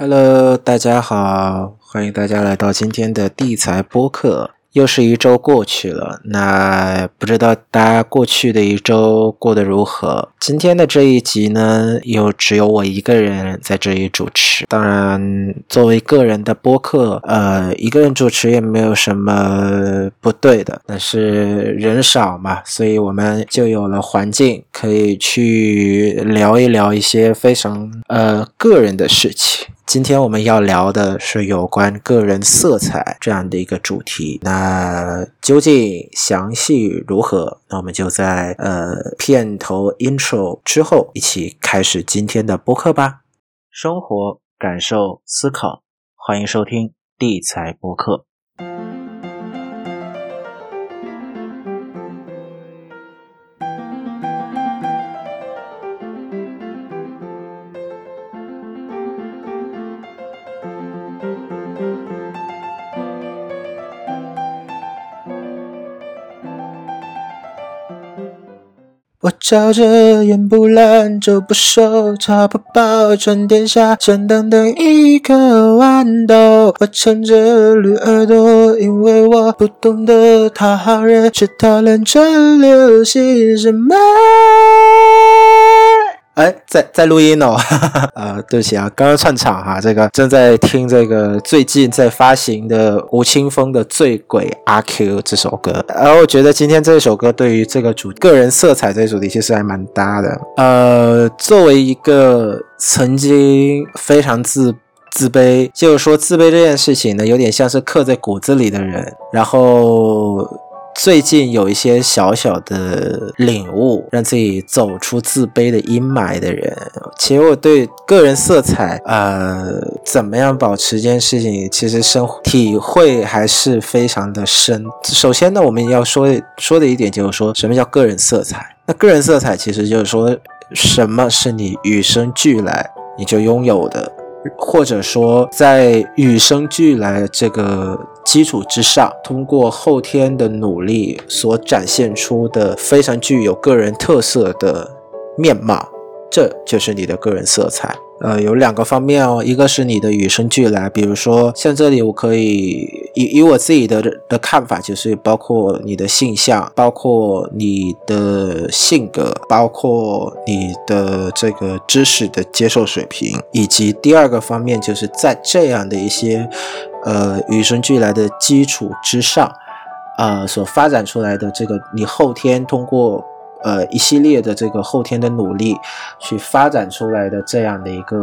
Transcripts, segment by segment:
Hello，大家好，欢迎大家来到今天的地财播客。又是一周过去了，那不知道大家过去的一周过得如何？今天的这一集呢，又只有我一个人在这里主持。当然，作为个人的播客，呃，一个人主持也没有什么不对的。但是人少嘛，所以我们就有了环境，可以去聊一聊一些非常呃个人的事情。今天我们要聊的是有关个人色彩这样的一个主题。那究竟详细如何？那我们就在呃片头 intro 之后一起开始今天的播客吧。生活、感受、思考，欢迎收听地财播客。我嚼着烟不蓝，肘不收，茶不饱，春天下，想当当一颗豌豆。我撑着绿耳朵，因为我不懂得讨好人，却讨论这流行什么。哎，在在录音哦，呃，对不起啊，刚刚串场哈，这个正在听这个最近在发行的吴青峰的《醉鬼阿 Q》这首歌，而我觉得今天这首歌对于这个主个人色彩这主题其实还蛮搭的。呃，作为一个曾经非常自自卑，就是说自卑这件事情呢，有点像是刻在骨子里的人，然后。最近有一些小小的领悟，让自己走出自卑的阴霾的人，其实我对个人色彩，呃，怎么样保持这件事情，其实生体会还是非常的深。首先呢，我们要说说的一点就是说，什么叫个人色彩？那个人色彩其实就是说，什么是你与生俱来你就拥有的。或者说，在与生俱来这个基础之上，通过后天的努力所展现出的非常具有个人特色的面貌，这就是你的个人色彩。呃，有两个方面哦，一个是你的与生俱来，比如说像这里，我可以以以我自己的的看法，就是包括你的性向，包括你的性格，包括你的这个知识的接受水平，以及第二个方面，就是在这样的一些呃与生俱来的基础之上，啊，所发展出来的这个你后天通过。呃，一系列的这个后天的努力，去发展出来的这样的一个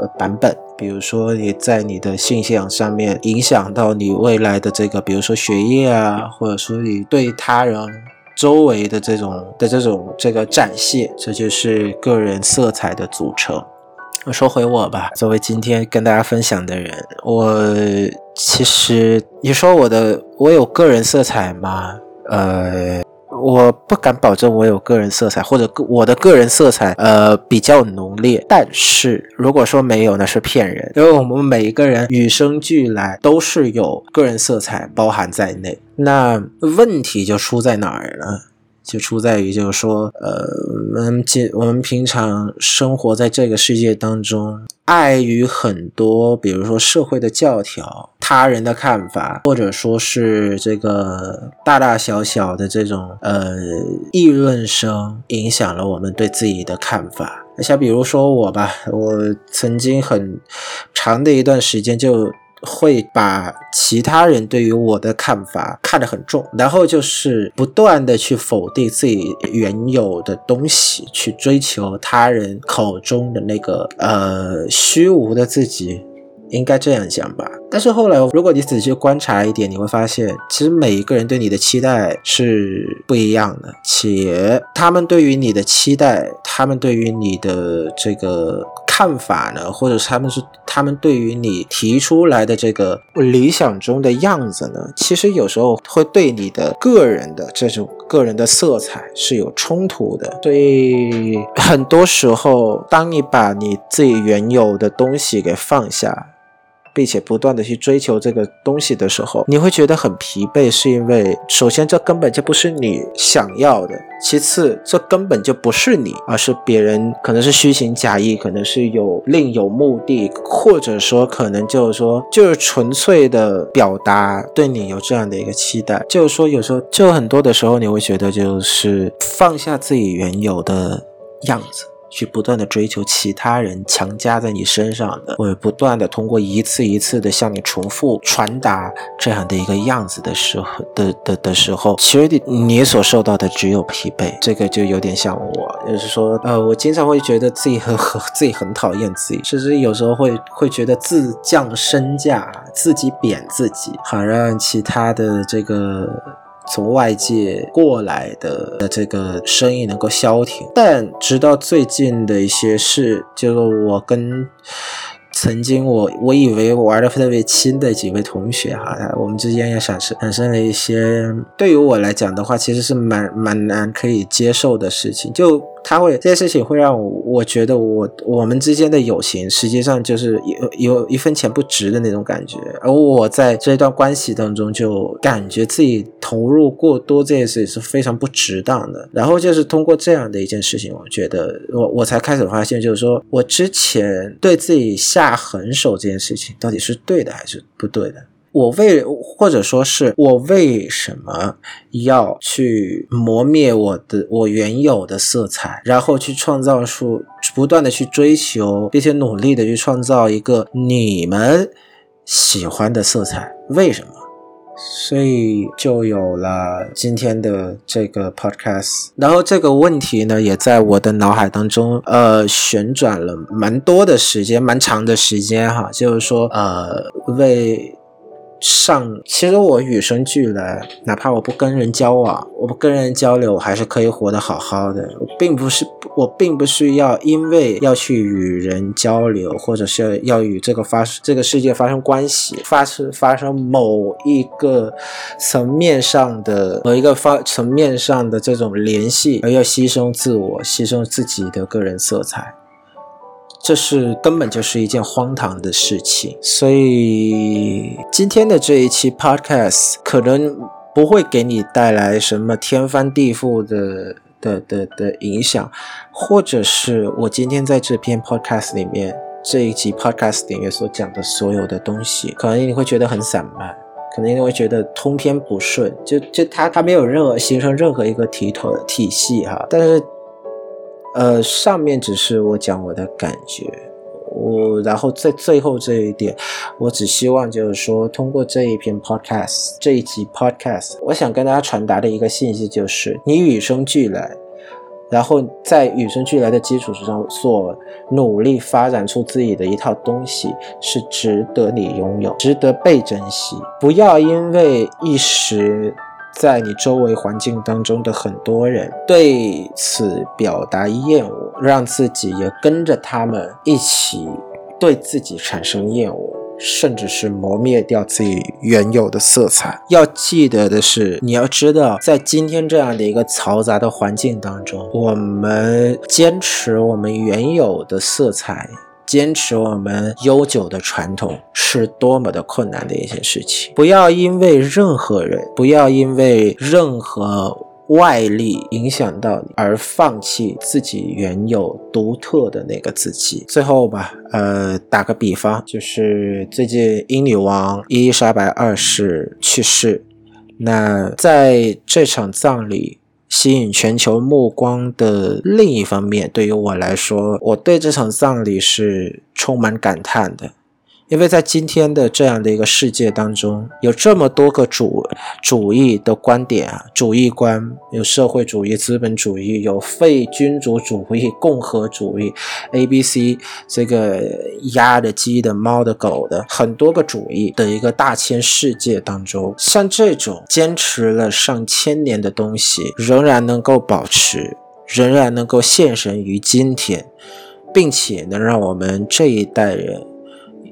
呃版本，比如说你在你的性向上面影响到你未来的这个，比如说学业啊，或者说你对他人周围的这种的这种这个展现，这就是个人色彩的组成。我说回我吧，作为今天跟大家分享的人，我其实你说我的我有个人色彩吗？呃。我不敢保证我有个人色彩，或者我的个人色彩呃比较浓烈。但是如果说没有，那是骗人，因为我们每一个人与生俱来都是有个人色彩包含在内。那问题就出在哪儿呢？就出在于，就是说，呃，我们平我们平常生活在这个世界当中，碍于很多，比如说社会的教条、他人的看法，或者说是这个大大小小的这种呃议论声，影响了我们对自己的看法。像比如说我吧，我曾经很长的一段时间就。会把其他人对于我的看法看得很重，然后就是不断的去否定自己原有的东西，去追求他人口中的那个呃虚无的自己。应该这样讲吧，但是后来，如果你仔细观察一点，你会发现，其实每一个人对你的期待是不一样的，且他们对于你的期待，他们对于你的这个看法呢，或者他们是他们对于你提出来的这个理想中的样子呢，其实有时候会对你的个人的这种个人的色彩是有冲突的，所以很多时候，当你把你自己原有的东西给放下。并且不断的去追求这个东西的时候，你会觉得很疲惫，是因为首先这根本就不是你想要的，其次这根本就不是你，而是别人可能是虚情假意，可能是有另有目的，或者说可能就是说就是纯粹的表达对你有这样的一个期待，就是说有时候就很多的时候你会觉得就是放下自己原有的样子。去不断的追求其他人强加在你身上的，或者不断的通过一次一次的向你重复传达这样的一个样子的时候的的的时候，其实你所受到的只有疲惫。这个就有点像我，就是说，呃，我经常会觉得自己很很自己很讨厌自己，甚至有时候会会觉得自降身价，自己贬自己，好让其他的这个。从外界过来的这个生意能够消停，但直到最近的一些事，就是我跟。曾经我我以为玩的特别亲的几位同学哈，我们之间也产生产生了一些，对于我来讲的话，其实是蛮蛮难可以接受的事情。就他会这件事情会让我我觉得我我们之间的友情实际上就是有有一分钱不值的那种感觉。而我在这一段关系当中就感觉自己投入过多这件事情是非常不值当的。然后就是通过这样的一件事情，我觉得我我才开始发现，就是说我之前对自己。下狠手这件事情到底是对的还是不对的？我为或者说是我为什么要去磨灭我的我原有的色彩，然后去创造出不断的去追求，并且努力的去创造一个你们喜欢的色彩？为什么？所以就有了今天的这个 podcast，然后这个问题呢，也在我的脑海当中，呃，旋转了蛮多的时间，蛮长的时间哈，就是说，呃，为。上，其实我与生俱来，哪怕我不跟人交往，我不跟人交流，我还是可以活得好好的。我并不是，我并不是要因为要去与人交流，或者是要与这个发这个世界发生关系，发生发生某一个层面上的某一个发层面上的这种联系，而要牺牲自我，牺牲自己的个人色彩。这是根本就是一件荒唐的事情，所以今天的这一期 podcast 可能不会给你带来什么天翻地覆的的的的影响，或者是我今天在这篇 podcast 里面这一集 podcast 里面所讲的所有的东西，可能你会觉得很散漫，可能你会觉得通篇不顺，就就它它没有任何形成任何一个体统体系哈，但是。呃，上面只是我讲我的感觉，我然后在最后这一点，我只希望就是说，通过这一篇 podcast 这一集 podcast，我想跟大家传达的一个信息就是，你与生俱来，然后在与生俱来的基础之上，所努力发展出自己的一套东西，是值得你拥有，值得被珍惜。不要因为一时。在你周围环境当中的很多人对此表达厌恶，让自己也跟着他们一起对自己产生厌恶，甚至是磨灭掉自己原有的色彩。要记得的是，你要知道，在今天这样的一个嘈杂的环境当中，我们坚持我们原有的色彩。坚持我们悠久的传统是多么的困难的一件事情。不要因为任何人，不要因为任何外力影响到你而放弃自己原有独特的那个自己。最后吧，呃，打个比方，就是最近英女王伊丽莎白二世去世，那在这场葬礼。吸引全球目光的另一方面，对于我来说，我对这场葬礼是充满感叹的。因为在今天的这样的一个世界当中，有这么多个主主义的观点啊，主义观有社会主义、资本主义，有废君主主义、共和主义，A、B、C 这个鸭的、鸡的、猫的、狗的，很多个主义的一个大千世界当中，像这种坚持了上千年的东西，仍然能够保持，仍然能够现身于今天，并且能让我们这一代人。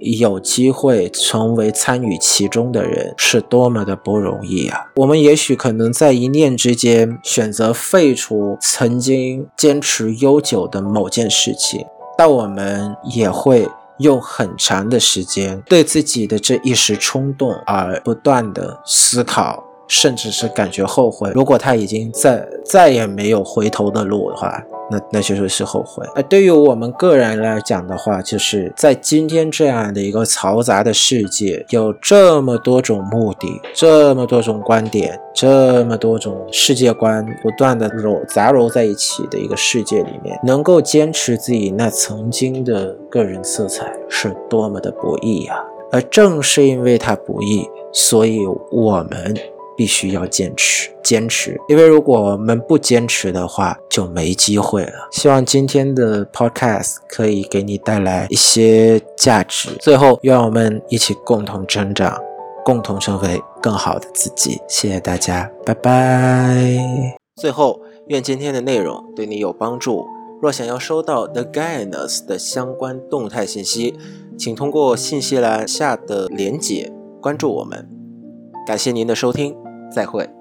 有机会成为参与其中的人，是多么的不容易啊！我们也许可能在一念之间选择废除曾经坚持悠久的某件事情，但我们也会用很长的时间对自己的这一时冲动而不断的思考，甚至是感觉后悔。如果他已经再再也没有回头的路的话。那那就是是后悔。而对于我们个人来讲的话，就是在今天这样的一个嘈杂的世界，有这么多种目的，这么多种观点，这么多种世界观不断的揉杂糅在一起的一个世界里面，能够坚持自己那曾经的个人色彩，是多么的不易呀！而正是因为它不易，所以我们。必须要坚持，坚持，因为如果我们不坚持的话，就没机会了。希望今天的 podcast 可以给你带来一些价值。最后，愿我们一起共同成长，共同成为更好的自己。谢谢大家，拜拜。最后，愿今天的内容对你有帮助。若想要收到 The Guidance 的相关动态信息，请通过信息栏下的连结关注我们。感谢您的收听。再会。